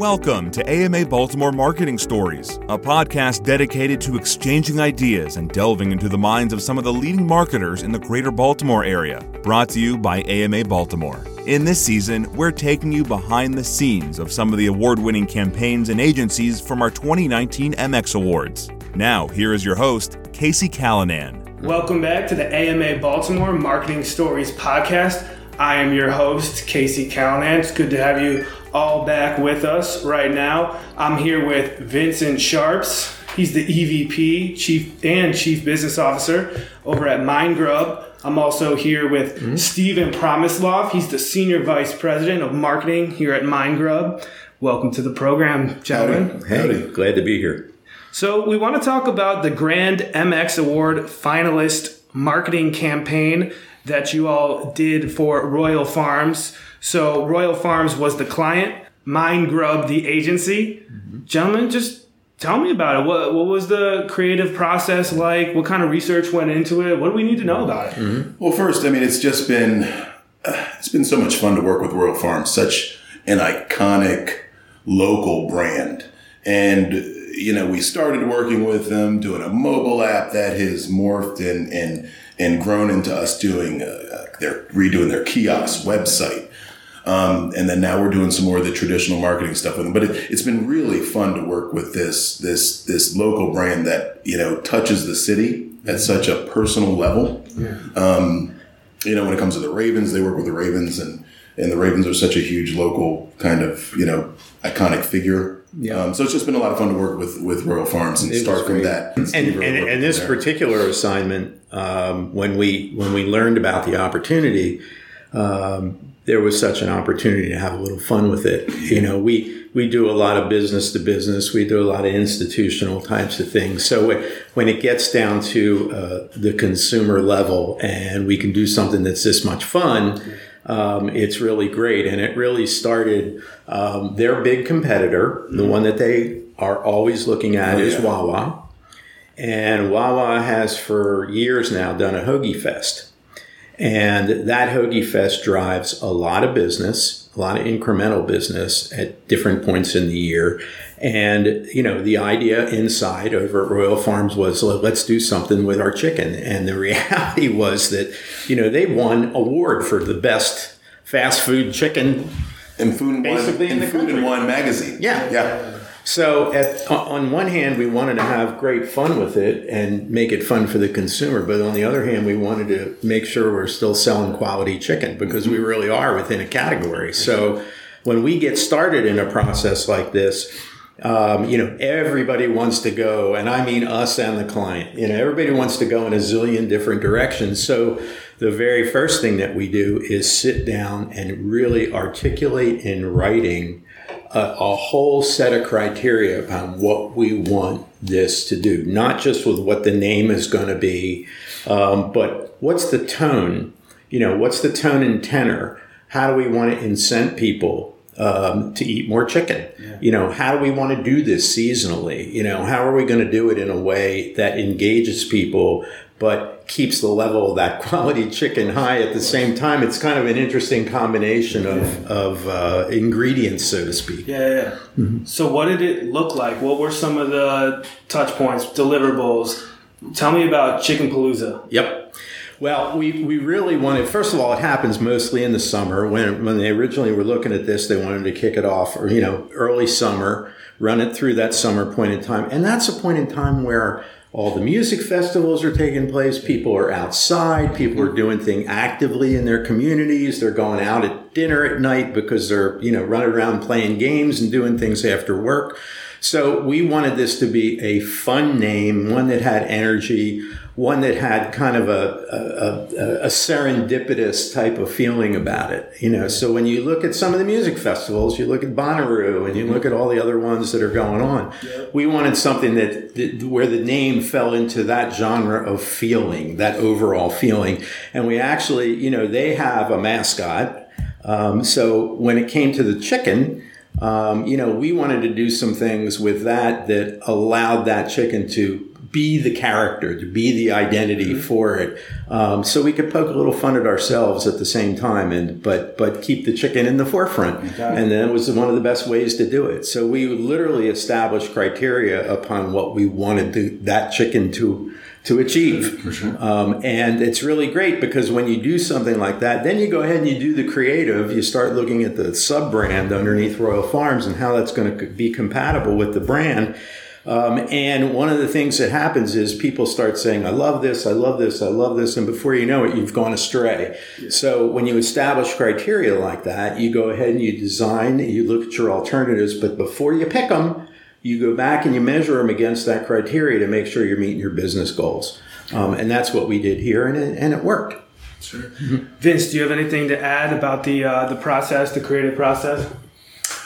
Welcome to AMA Baltimore Marketing Stories, a podcast dedicated to exchanging ideas and delving into the minds of some of the leading marketers in the greater Baltimore area. Brought to you by AMA Baltimore. In this season, we're taking you behind the scenes of some of the award winning campaigns and agencies from our 2019 MX Awards. Now, here is your host, Casey Callanan. Welcome back to the AMA Baltimore Marketing Stories podcast. I am your host, Casey Callanan. It's good to have you all back with us right now. I'm here with Vincent Sharps. He's the EVP, Chief and Chief Business Officer over at MindGrub. I'm also here with mm-hmm. Steven Promislov. He's the Senior Vice President of Marketing here at MindGrub. Welcome to the program, gentlemen. Hey, Howdy. glad to be here. So, we want to talk about the Grand MX Award finalist marketing campaign that you all did for Royal Farms. So Royal Farms was the client, MindGrub the agency. Mm-hmm. Gentlemen, just tell me about it. What, what was the creative process like? What kind of research went into it? What do we need to know about it? Mm-hmm. Well, first, I mean, it's just been uh, it's been so much fun to work with Royal Farms, such an iconic local brand, and you know, we started working with them doing a mobile app that has morphed and and and grown into us doing uh, their redoing their kiosk website um, and then now we're doing some more of the traditional marketing stuff with them. But it, has been really fun to work with this this this local brand that you know touches the city at such a personal level. Yeah. Um, you know, when it comes to the Ravens, they work with the Ravens, and and the Ravens are such a huge local kind of you know iconic figure. Yeah. Um, so it's just been a lot of fun to work with with Royal Farms and it start from that. And, and, and, and this particular assignment, um, when we when we learned about the opportunity, um, there was such an opportunity to have a little fun with it. You know, we we do a lot of business to business. We do a lot of institutional types of things. So when it gets down to uh, the consumer level, and we can do something that's this much fun, um, it's really great. And it really started. Um, their big competitor, the one that they are always looking at, oh, is yeah. Wawa. And Wawa has for years now done a Hoagie Fest. And that Hoagie Fest drives a lot of business, a lot of incremental business at different points in the year. And, you know, the idea inside over at Royal Farms was let's do something with our chicken. And the reality was that, you know, they won award for the best fast food chicken. In Food and Wine, in, in Food and Wine magazine. Yeah. Yeah. So, at, on one hand, we wanted to have great fun with it and make it fun for the consumer, but on the other hand, we wanted to make sure we're still selling quality chicken because we really are within a category. So, when we get started in a process like this, um, you know, everybody wants to go, and I mean us and the client. You know, everybody wants to go in a zillion different directions. So, the very first thing that we do is sit down and really articulate in writing a, a, whole set of criteria upon what we want this to do, not just with what the name is going to be, um, but what's the tone? You know, what's the tone and tenor? How do we want to incent people um, to eat more chicken? Yeah. You know, how do we want to do this seasonally? You know, how are we going to do it in a way that engages people but keeps the level of that quality chicken high at the same time. It's kind of an interesting combination of, yeah. of uh, ingredients, so to speak. Yeah, yeah. Mm-hmm. So, what did it look like? What were some of the touch points, deliverables? Tell me about Chicken Palooza. Yep. Well, we, we really wanted, first of all, it happens mostly in the summer. When, when they originally were looking at this, they wanted to kick it off, or, you know, early summer, run it through that summer point in time. And that's a point in time where all the music festivals are taking place. People are outside. People are doing things actively in their communities. They're going out at dinner at night because they're, you know, running around playing games and doing things after work. So we wanted this to be a fun name, one that had energy, one that had kind of a, a, a, serendipitous type of feeling about it. You know, so when you look at some of the music festivals, you look at Bonnaroo and you look at all the other ones that are going on. We wanted something that, that where the name fell into that genre of feeling, that overall feeling. And we actually, you know, they have a mascot. Um, so when it came to the chicken, um, you know, we wanted to do some things with that that allowed that chicken to be the character, to be the identity for it. Um, so we could poke a little fun at ourselves at the same time, and but but keep the chicken in the forefront. And that was one of the best ways to do it. So we literally established criteria upon what we wanted to, that chicken to to achieve. Um, and it's really great because when you do something like that, then you go ahead and you do the creative. You start looking at the sub brand underneath Royal Farms and how that's going to be compatible with the brand. Um, and one of the things that happens is people start saying, I love this, I love this, I love this. And before you know it, you've gone astray. So when you establish criteria like that, you go ahead and you design, you look at your alternatives, but before you pick them, you go back and you measure them against that criteria to make sure you're meeting your business goals. Um, and that's what we did here, and it, and it worked. Sure. Vince, do you have anything to add about the uh, the process, the creative process?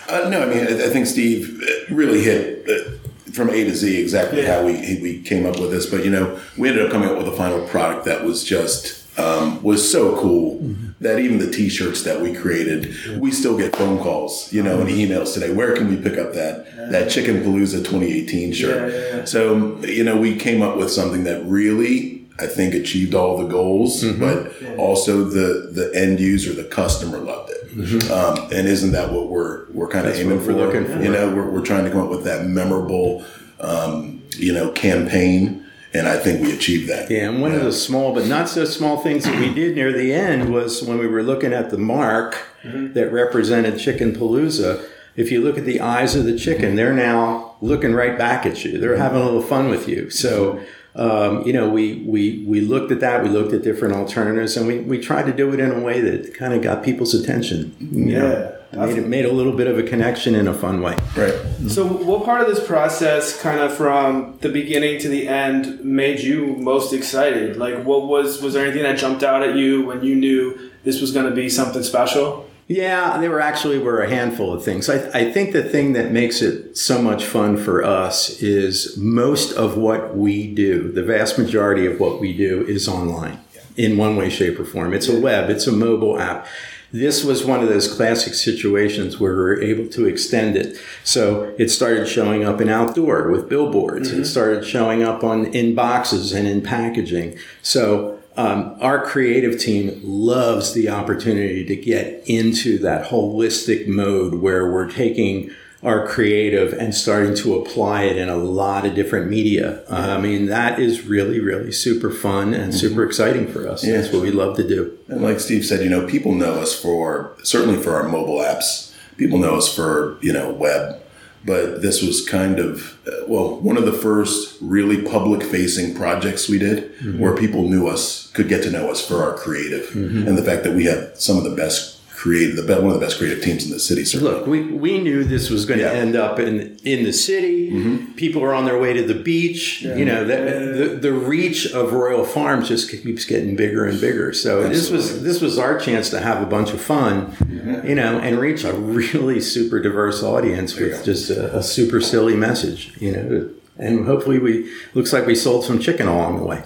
Uh, no, I mean, I, I think Steve really hit uh, from A to Z exactly Yeah. how we we came up with this. But you know, we ended up coming up with a final product that was just um, was so cool mm-hmm. that even the T-shirts that we created, we still get phone calls, you know, and mm-hmm. emails today. Where can we pick up that that Chicken Palooza 2018 shirt? Yeah, yeah, yeah. So um, you know, we came up with something that really. I think achieved all the goals, mm-hmm. but also the the end user, the customer loved it. Um, and isn't that what we're we're kind of aiming for? looking for. You know, we're, we're trying to come up with that memorable, um, you know, campaign, and I think we achieved that. Yeah, and one of the small but not so small things that we did near the end was when we were looking at the mark that represented Chicken Palooza. If you look at the eyes of the chicken, they're now looking right back at you. They're having a little fun with you. So, um, you know, we, we, we looked at that. We looked at different alternatives, and we, we tried to do it in a way that kind of got people's attention. You know, made, it, made a little bit of a connection in a fun way. Right. So, what part of this process, kind of from the beginning to the end, made you most excited? Like, what was was there anything that jumped out at you when you knew this was going to be something special? Yeah, there were actually were a handful of things. I, I think the thing that makes it so much fun for us is most of what we do, the vast majority of what we do is online in one way, shape, or form. It's a web, it's a mobile app. This was one of those classic situations where we were able to extend it. So it started showing up in outdoor with billboards. It mm-hmm. started showing up on in boxes and in packaging. So um, our creative team loves the opportunity to get into that holistic mode where we're taking our creative and starting to apply it in a lot of different media. Uh, I mean, that is really, really super fun and super exciting for us. That's what we love to do. And like Steve said, you know, people know us for certainly for our mobile apps. People know us for you know web, but this was kind of uh, well one of the first really public facing projects we did where people knew us, could get to know us for our creative, and the fact that we had some of the best creative, the be- one of the best creative teams in the city. Certainly. Look, we, we knew this was going to Yeah. end up in in the city. Mm-hmm. People are on their way to the beach. You know, the, the the reach of Royal Farms just keeps getting bigger and bigger. So this was this was our chance to have a bunch of fun, you know, and reach a really super diverse audience with just a, a super silly message. You know, and hopefully we looks like we sold some chicken along the way.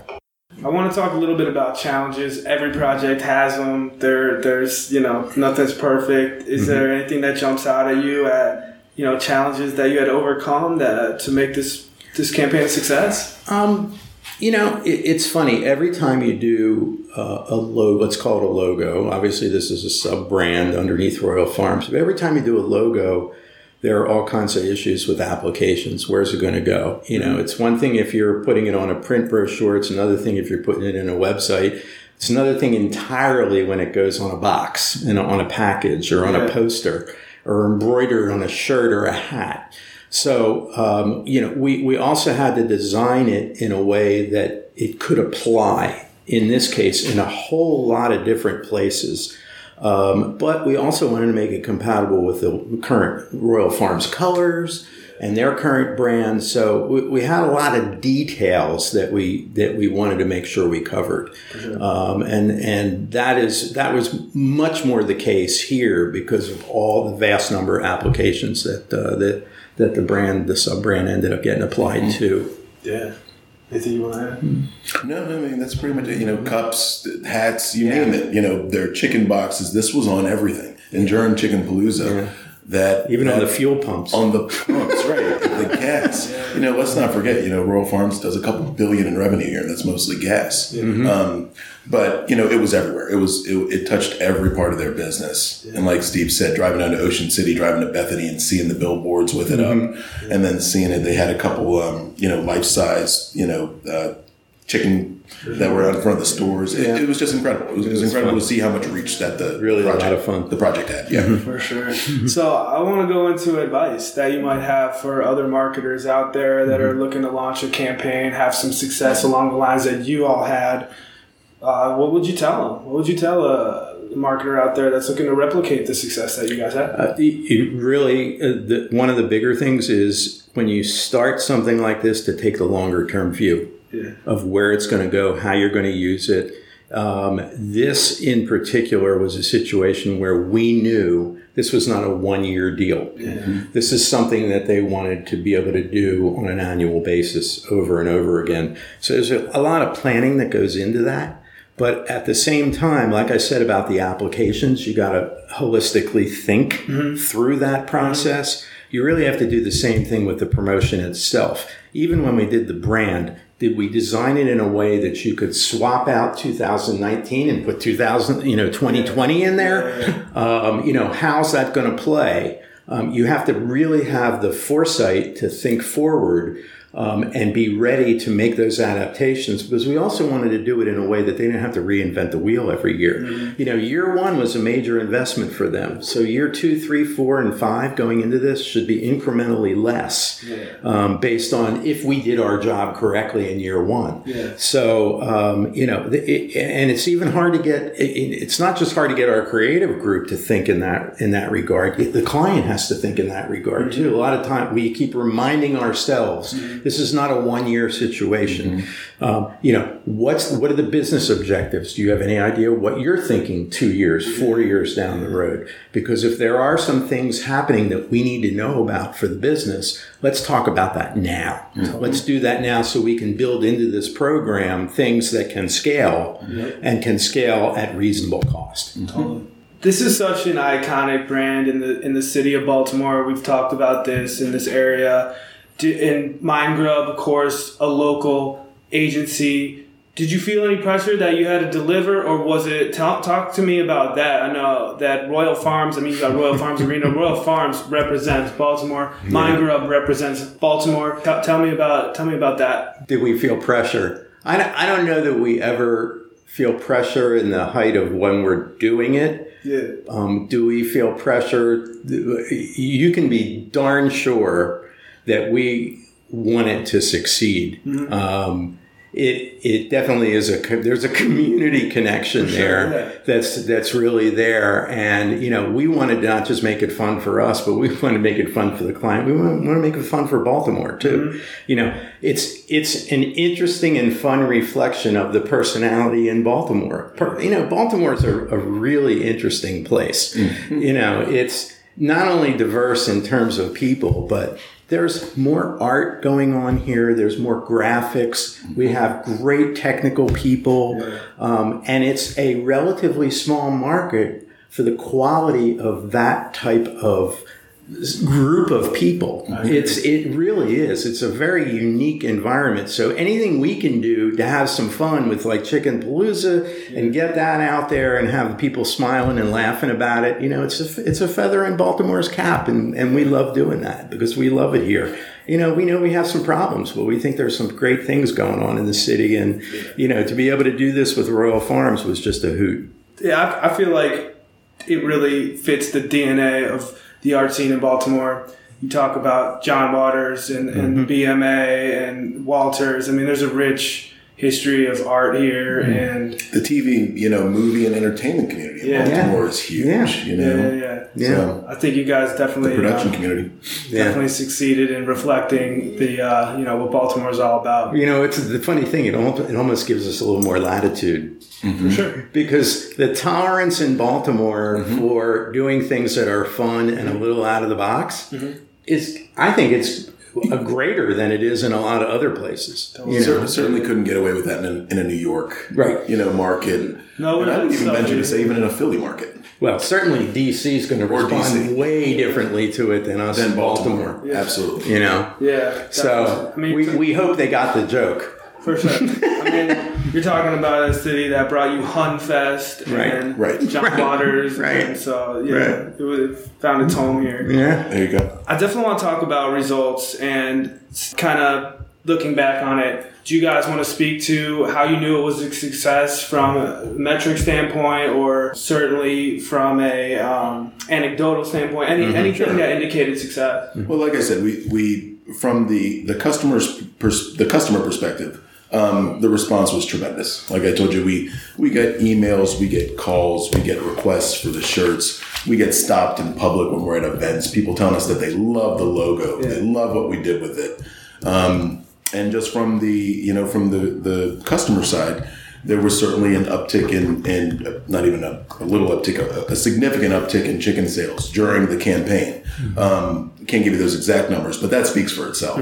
I want to talk a little bit about challenges. Every project has them. There, there's you know nothing's perfect. Is there anything that jumps out at you at you know challenges that you had to overcome that to make this this campaign a success? Um, you know, it, it's funny. Every time you do uh, a logo, let's call it a logo. Obviously, this is a sub brand underneath Royal Farms. But every time you do a logo, there are all kinds of issues with applications. Where's it going to go? You know, it's one thing if you're putting it on a print brochure. It's another thing if you're putting it in a website. It's another thing entirely when it goes on a box and on a package or on Yeah. a poster or embroidered on a shirt or a hat. So, um, you know, we, we also had to design it in a way that it could apply, in this case, in a whole lot of different places. Um, but we also wanted to make it compatible with the current Royal Farms colors and their current brand. So we, we had a lot of details that we that we wanted to make sure we covered, um, and and that is that was much more the case here because of all the vast number of applications that uh, that that the brand the sub brand ended up getting applied to. Yeah. Anything you want to add? No, no, I mean that's pretty much it. You know, cups, hats, you name it. You know, their chicken boxes. This was on everything. And during Chicken Palooza, that Even on the fuel pumps. on the pumps, right? The gas. You know, let's not forget. You know, Royal Farms does a couple billion in revenue here, and that's mostly gas. Um, but you know, it was everywhere. It was it, it touched every part of their business. And like Steve said, driving down to Ocean City, driving to Bethany, and seeing the billboards with it up, and then seeing it. They had a couple, um, you know, life size, you know. Uh, Chicken that were out in front of the stores. It, it was just incredible. It was, it was incredible to see how much reach that the Really a lot of fun. The project had, yeah. For sure. so I want to go into advice that you might have for other marketers out there that are looking to launch a campaign, have some success along the lines that you all had. Uh, what would you tell them? What would you tell a marketer out there that's looking to replicate the success that you guys had? Uh, it really, uh, the, one of the bigger things is when you start something like this to take the longer term view Yeah. of where it's going to go, how you're going to use it. Um, this in particular was a situation where we knew this was not a one year deal. This is something that they wanted to be able to do on an annual basis over and over again. So there's a, a lot of planning that goes into that. But at the same time, like I said about the applications, you got to holistically think through that process. You really have to do the same thing with the promotion itself. Even when we did the brand, did we design it in a way that you could swap out 2019 and put 2000, you know, 2020 in there? Um, you know, how's that going to play? Um, you have to really have the foresight to think forward um, and be ready to make those adaptations because we also wanted to do it in a way that they didn't have to reinvent the wheel every year. You know, year one was a major investment for them. So year two, three, four, and five going into this should be incrementally less um, based on if we did our job correctly in year one. Yeah. So, um, you know, it, and it's even hard to get, it, it's not just hard to get our creative group to think in that, in that regard. The client has to think in that regard too. A lot of time we keep reminding ourselves, this is not a one year situation. Mm-hmm. Um, you know, what's, what are the business objectives? Do you have any idea what you're thinking two years, four years down the road? Because if there are some things happening that we need to know about for the business, let's talk about that now. Mm-hmm. Let's do that now so we can build into this program things that can scale mm-hmm. and can scale at reasonable cost. Um, this is such an iconic brand in the in the city of Baltimore. We've talked about this in this area. D- In MindGrub, of course, a local agency. Did you feel any pressure that you had to deliver, or was it? Talk, talk to me about that. I know that Royal Farms. I mean, you got Royal Farms Arena. Royal Farms represents Baltimore. MindGrub represents Baltimore. Tell tell me about tell me about that. Did we feel pressure? I don't, I don't know that we ever feel pressure in the height of when we're doing it. Yeah. Um, do we feel pressure? You can be darn sure that we want it to succeed. Mm-hmm. Um, it it definitely is a there's a community connection there yeah. that's that's really there, and you know we wanted to not just make it fun for us, but we want to make it fun for the client. We want, want to make it fun for Baltimore too. Mm-hmm. You know, it's it's an interesting and fun reflection of the personality in Baltimore. You know, Baltimore is a, a really interesting place. Mm-hmm. You know, it's not only diverse in terms of people, but there's more art going on here. There's more graphics. We have great technical people. Um, and it's a relatively small market for the quality of that type of group of people. It's it really is. It's a very unique environment. So anything we can do to have some fun with like Chicken Palooza and get that out there and have people smiling and laughing about it, you know, it's a it's a feather in Baltimore's cap, and and we love doing that because we love it here. You know, we know we have some problems, but we think there's some great things going on in the city, and you know, to be able to do this with Royal Farms was just a hoot. Yeah, I, I feel like it really fits the DNA of the art scene in Baltimore. You talk about John Waters and, and mm-hmm. BMA and Walters. I mean, there's a rich history of art here, and the TV, you know, movie and entertainment community in Yeah. Baltimore is huge. Yeah. You yeah, know, yeah, yeah. So, I think you guys definitely the production uh, community. definitely succeeded in reflecting the uh, you know what Baltimore is all about. You know, it's the funny thing. It almost, it almost gives us a little more latitude For sure. because the tolerance in Baltimore for doing things that are fun and a little out of the box is, I think, it's a greater than it is in a lot of other places. You know? Certainly couldn't get away with that in a, in a New York, Right. you know, market. No, and I would that's even venture to say even in a Philly market. Well, certainly DC is going to Or respond DC. way differently to it than us Then in Baltimore. Baltimore. Absolutely. You know, Yeah. so I mean, we, we hope they got the joke. For sure. I mean, you're talking about a city that brought you HonFest Right, right. John Right, Waters. right, And so, yeah, right. it was, found its home here. Yeah. There you go. I definitely want to talk about results and kind of looking back on it. Do you guys want to speak to how you knew it was a success from a metric standpoint, or certainly from a um, anecdotal standpoint? Any anything that indicated success? Well, like I said, we, we from the the customer's pers- the customer perspective, um, the response was tremendous. Like I told you, we we get emails, we get calls, we get requests for the shirts. We get stopped in public when we're at events. People telling us that they love the logo, they love what we did with it. Um, and just from the you know from the the customer side, there was certainly an uptick in in uh, not even a, a little uptick, a, a significant uptick in chicken sales during the campaign. Um, can't give you those exact numbers, but that speaks for itself.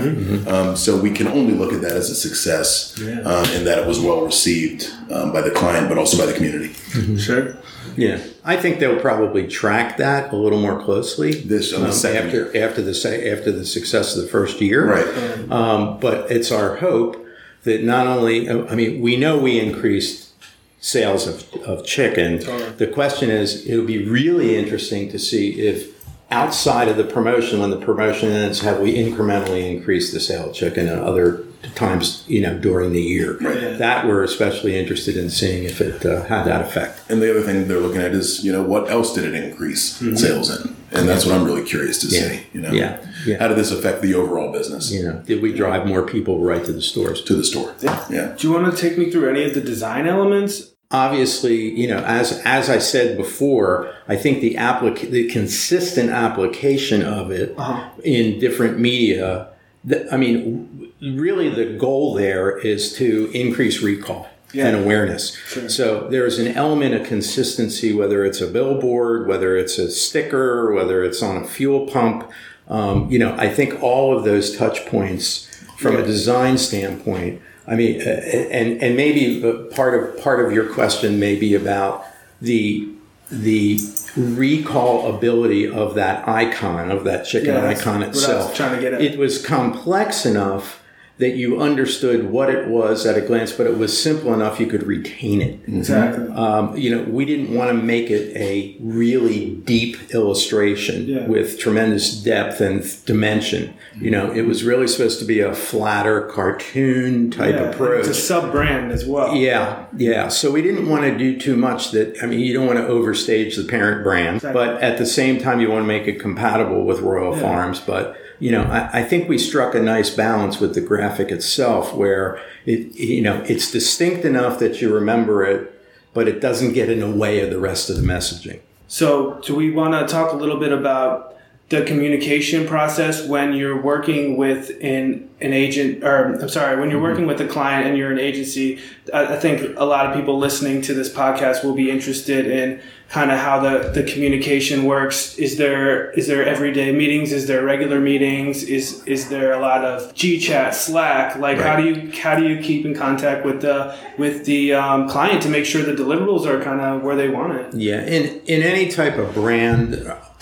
Um, so we can only look at that as a success, um, in that it was well received um, by the client, but also by the community. Sure. Yeah, I think they'll probably track that a little more closely This on the second after after the after the success of the first year. Right. Um, but it's our hope that not only I mean we know we increased sales of, of chicken. The question is, it would be really interesting to see if outside of the promotion, when the promotion ends, have we incrementally increased the sale of chicken at other times, you know, during the year? That we're especially interested in seeing if it uh, had that effect. And the other thing they're looking at is, you know, what else did it increase sales in? And that's what I'm really curious to Yeah. see. You know, Yeah. Yeah. how did this affect the overall business You know, did we drive more people right to the stores? to the store? Yeah. yeah. Do you want to take me through any of the design elements? obviously, you know, as as I said before, I think the applic- the consistent application of it uh-huh. in different media. The, I mean, really, the goal there is to increase recall and awareness. So there's an element of consistency, whether it's a billboard, whether it's a sticker, whether it's on a fuel pump. Um, you know, I think all of those touch points from a design standpoint. I mean, uh, and and maybe uh, part of part of your question may be about the the recall ability of that icon of that chicken Yeah, icon what I was itself. trying to get at. It was complex enough that you understood what it was at a glance, but it was simple enough you could retain it. Exactly. Um, you know, we didn't want to make it a really deep illustration Yeah. with tremendous depth and dimension. You know, it was really supposed to be a flatter cartoon type Yeah, approach. It's a sub brand as well. Yeah, yeah. So we didn't want to do too much that, I mean, you don't want to overstage the parent brand, but at the same time, you want to make it compatible with Royal Farms. But, you know, I, I think we struck a nice balance with the graphic itself where it, you know, it's distinct enough that you remember it, but it doesn't get in the way of the rest of the messaging. So, do we want to talk a little bit about the communication process when you're working with an, an agent, or I'm sorry, when you're working with a client and you're an agency? I, I think a lot of people listening to this podcast will be interested in kind of how the, the communication works. Is there is there everyday meetings? Is there regular meetings? Is is there a lot of GChat, Slack? Like how do you how do you keep in contact with the with the um, client to make sure the deliverables are kind of where they want it? Yeah, in in any type of brand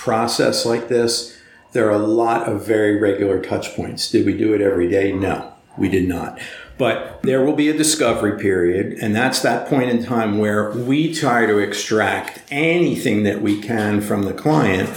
process like this, there are a lot of very regular touch points. Did we do it every day? No, we did not. But there will be a discovery period, and that's that point in time where we try to extract anything that we can from the client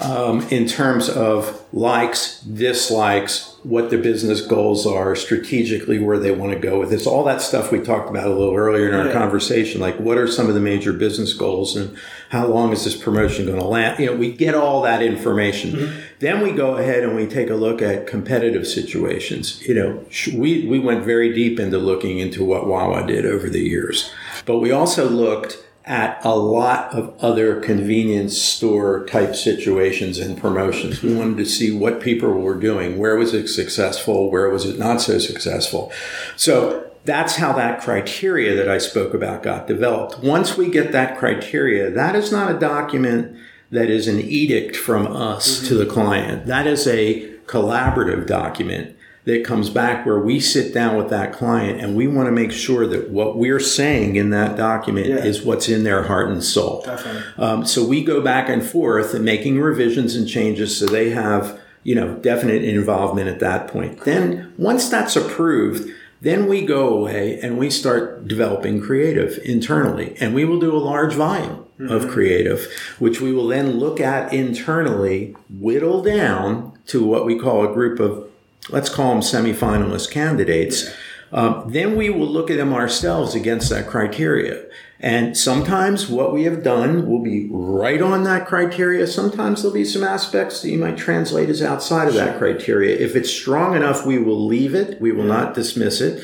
um, in terms of likes, dislikes, what their business goals are, strategically where they want to go with this. All that stuff we talked about a little earlier in our Yeah. conversation. Like, what are some of the major business goals, and how long is this promotion going to last? You know, we get all that information. Then we go ahead and we take a look at competitive situations. You know, we we went very deep into looking into what Wawa did over the years, but we also looked at a lot of other convenience store type situations and promotions. We wanted to see what people were doing. Where was it successful? Where was it not so successful? So that's how that criteria that I spoke about got developed. Once we get that criteria, that is not a document that is an edict from us mm-hmm. to the client. That is a collaborative document that comes back where we sit down with that client and we want to make sure that what we're saying in that document Yeah. is what's in their heart and soul. Definitely. Um, so we go back and forth and making revisions and changes so they have, you know, definite involvement at that point. Then once that's approved, then we go away and we start developing creative internally and we will do a large volume of creative, which we will then look at internally, whittle down to what we call a group of, let's call them semifinalist candidates. Um, then we will look at them ourselves against that criteria. And sometimes what we have done will be right on that criteria. Sometimes there'll be some aspects that you might translate as outside of that criteria. If it's strong enough, we will leave it. We will not dismiss it.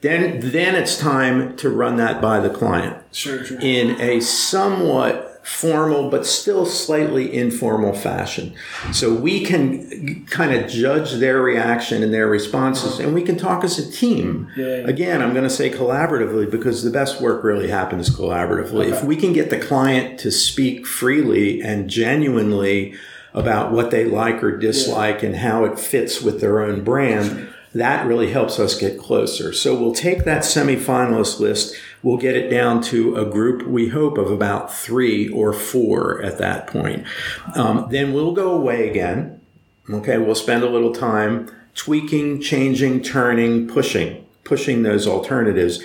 Then, then it's time to run that by the client Sure, sure. in a somewhat formal but still slightly informal fashion. So we can kind of judge their reaction and their responses and we can talk as a team. Yeah, yeah. Again, I'm going to say collaboratively because the best work really happens collaboratively. If we can get the client to speak freely and genuinely about what they like or dislike and how it fits with their own brand, that really helps us get closer. So we'll take that semifinalist list, we'll get it down to a group we hope of about three or four at that point. Um, then we'll go away again. Okay, we'll spend a little time tweaking, changing, turning, pushing, pushing those alternatives.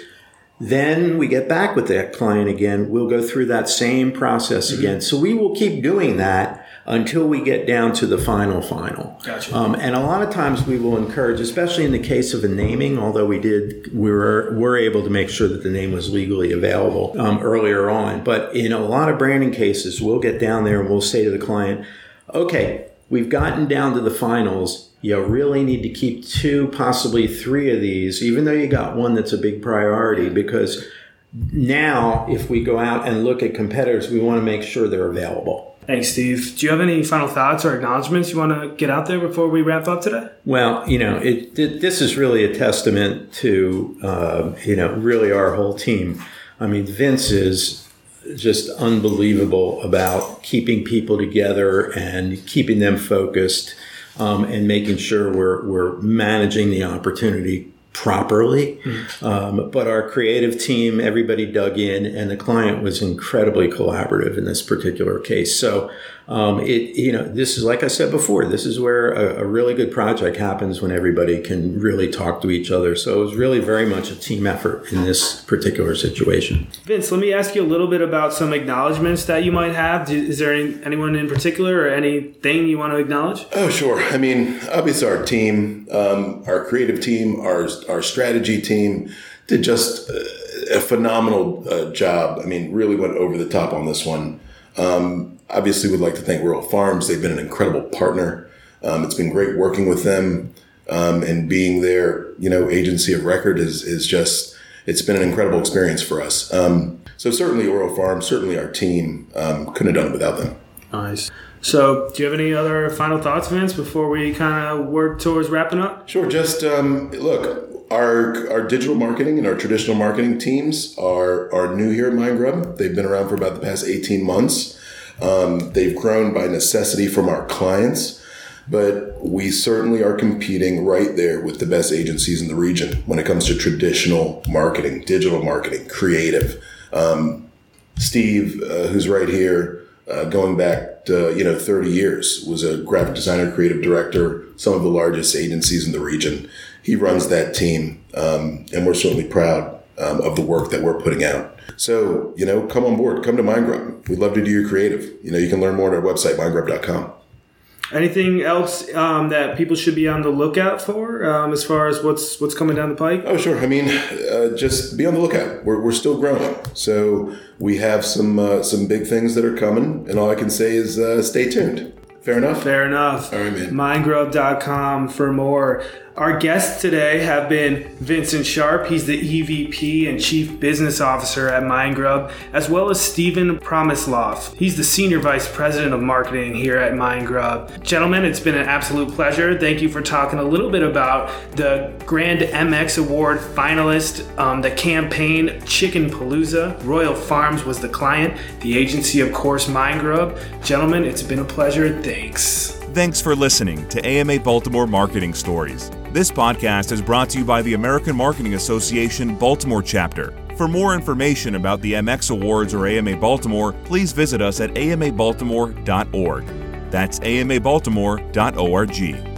Then we get back with that client again. We'll go through that same process again. So we will keep doing that until we get down to the final final. Gotcha. Um, and a lot of times we will encourage, especially in the case of a naming, although we did, we were, were able to make sure that the name was legally available um, earlier on. But in a lot of branding cases, we'll get down there and we'll say to the client, okay, we've gotten down to the finals. You really need to keep two, possibly three of these, even though you got one that's a big priority, because now if we go out and look at competitors, we want to make sure they're available. Thanks, Steve. Do you have any final thoughts or acknowledgments you want to get out there before we wrap up today? Well, you know, it, it, this is really a testament to, uh, you know, really our whole team. I mean, Vince is just unbelievable about keeping people together and keeping them focused um, and making sure we're, we're managing the opportunity properly. Um, but our creative team, everybody dug in, and the client was incredibly collaborative in this particular case. So, um, it you know, this is like I said before, this is where a, a really good project happens when everybody can really talk to each other. So it was really very much a team effort in this particular situation. Vince, let me ask you a little bit about some acknowledgments that you might have. Do- Is there any, anyone in particular or anything you want to acknowledge? Oh, sure. I mean, obviously, our team, um, our creative team, our our strategy team did just a, a phenomenal uh, job. I mean, really went over the top on this one. Um, obviously, would like to thank Royal Farms. They've been an incredible partner. Um, it's been great working with them um, and being their, you know, agency of record is is just it's been an incredible experience for us. Um, so certainly, Royal Farms, certainly our team um, couldn't have done it without them. Nice. So, do you have any other final thoughts, Vince, before we kind of work towards wrapping up? Sure. Just um, look, our our digital marketing and our traditional marketing teams are are new here at MindGrub. They've been around for about the past eighteen months. Um, they've grown by necessity from our clients, but we certainly are competing right there with the best agencies in the region when it comes to traditional marketing, digital marketing, creative. Um, Steve, uh, who's right here, uh, going back to, you know 30 years, was a graphic designer, creative director, some of the largest agencies in the region. He runs that team, um, and we're certainly proud um, of the work that we're putting out. So, you know, come on board, come to MindGrub. We'd love to do your creative. You know, you can learn more at our website, mindgrub.com. Anything else um, that people should be on the lookout for um, as far as what's what's coming down the pike? Oh, sure. I mean, uh, just be on the lookout. We're, we're still growing, so we have some uh, some big things that are coming, and all I can say is uh, stay tuned. Fair enough. Fair enough. All right, man. Mindgrub.com for more. Our guests today have been Vincent Sharp. He's the EVP and Chief Business Officer at MindGrub, as well as Stephen Promisloff. He's the Senior Vice President of Marketing here at MindGrub. Gentlemen, it's been an absolute pleasure. Thank you for talking a little bit about the Grand MX Award finalist, um, the campaign Chicken Palooza. Royal Farms was the client, the agency, of course, MindGrub. Gentlemen, it's been a pleasure. Thanks. Thanks for listening to AMA Baltimore Marketing Stories. This podcast is brought to you by the American Marketing Association Baltimore chapter. For more information about the MX Awards or AMA Baltimore, please visit us at amabaltimore.org. That's amabaltimore.org.